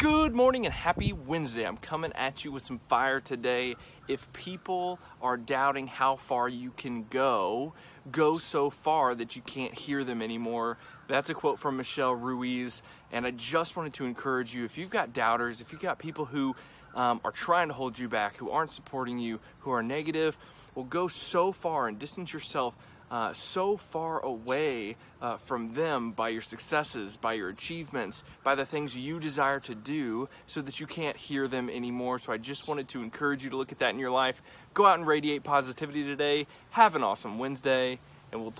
Good morning and happy Wednesday. I'm coming at you with some fire today. If people are doubting how far you can go, go so far that you can't hear them anymore. That's a quote from Michele Ruiz. And I just wanted to encourage you if you've got doubters, if you've got people who um, are trying to hold you back, who aren't supporting you, who are negative, well, go so far and distance yourself uh, so far away uh, from them by your successes, by your achievements, by the things you desire to do, so that you can't hear them anymore. So I just wanted to encourage you to look at that in your life. Go out and radiate positivity today. Have an awesome Wednesday, and we'll